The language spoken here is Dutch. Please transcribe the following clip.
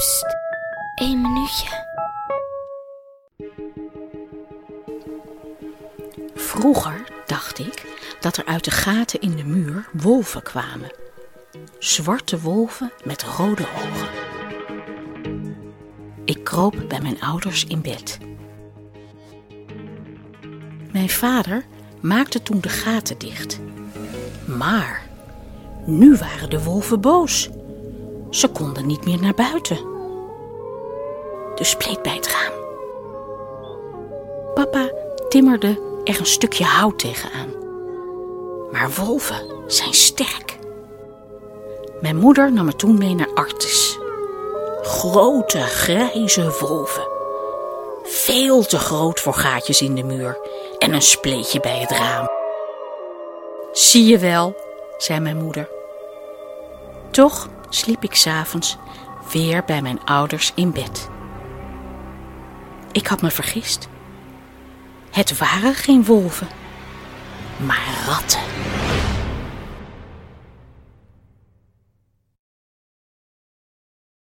Psst, één minuutje. Vroeger dacht ik dat er uit de gaten in de muur wolven kwamen. Zwarte wolven met rode ogen. Ik kroop bij mijn ouders in bed. Mijn vader maakte toen de gaten dicht. Maar nu waren de wolven boos. Ze konden niet meer naar buiten. Dus bleek bij het raam. Papa timmerde er een stukje hout tegenaan. Maar wolven zijn sterk. Mijn moeder nam me toen mee naar Artis. Grote grijze wolven. Veel te groot voor gaatjes in de muur en een spleetje bij het raam. Zie je wel, zei mijn moeder. Toch sliep ik s'avonds weer bij mijn ouders in bed. Ik had me vergist. Het waren geen wolven, maar ratten.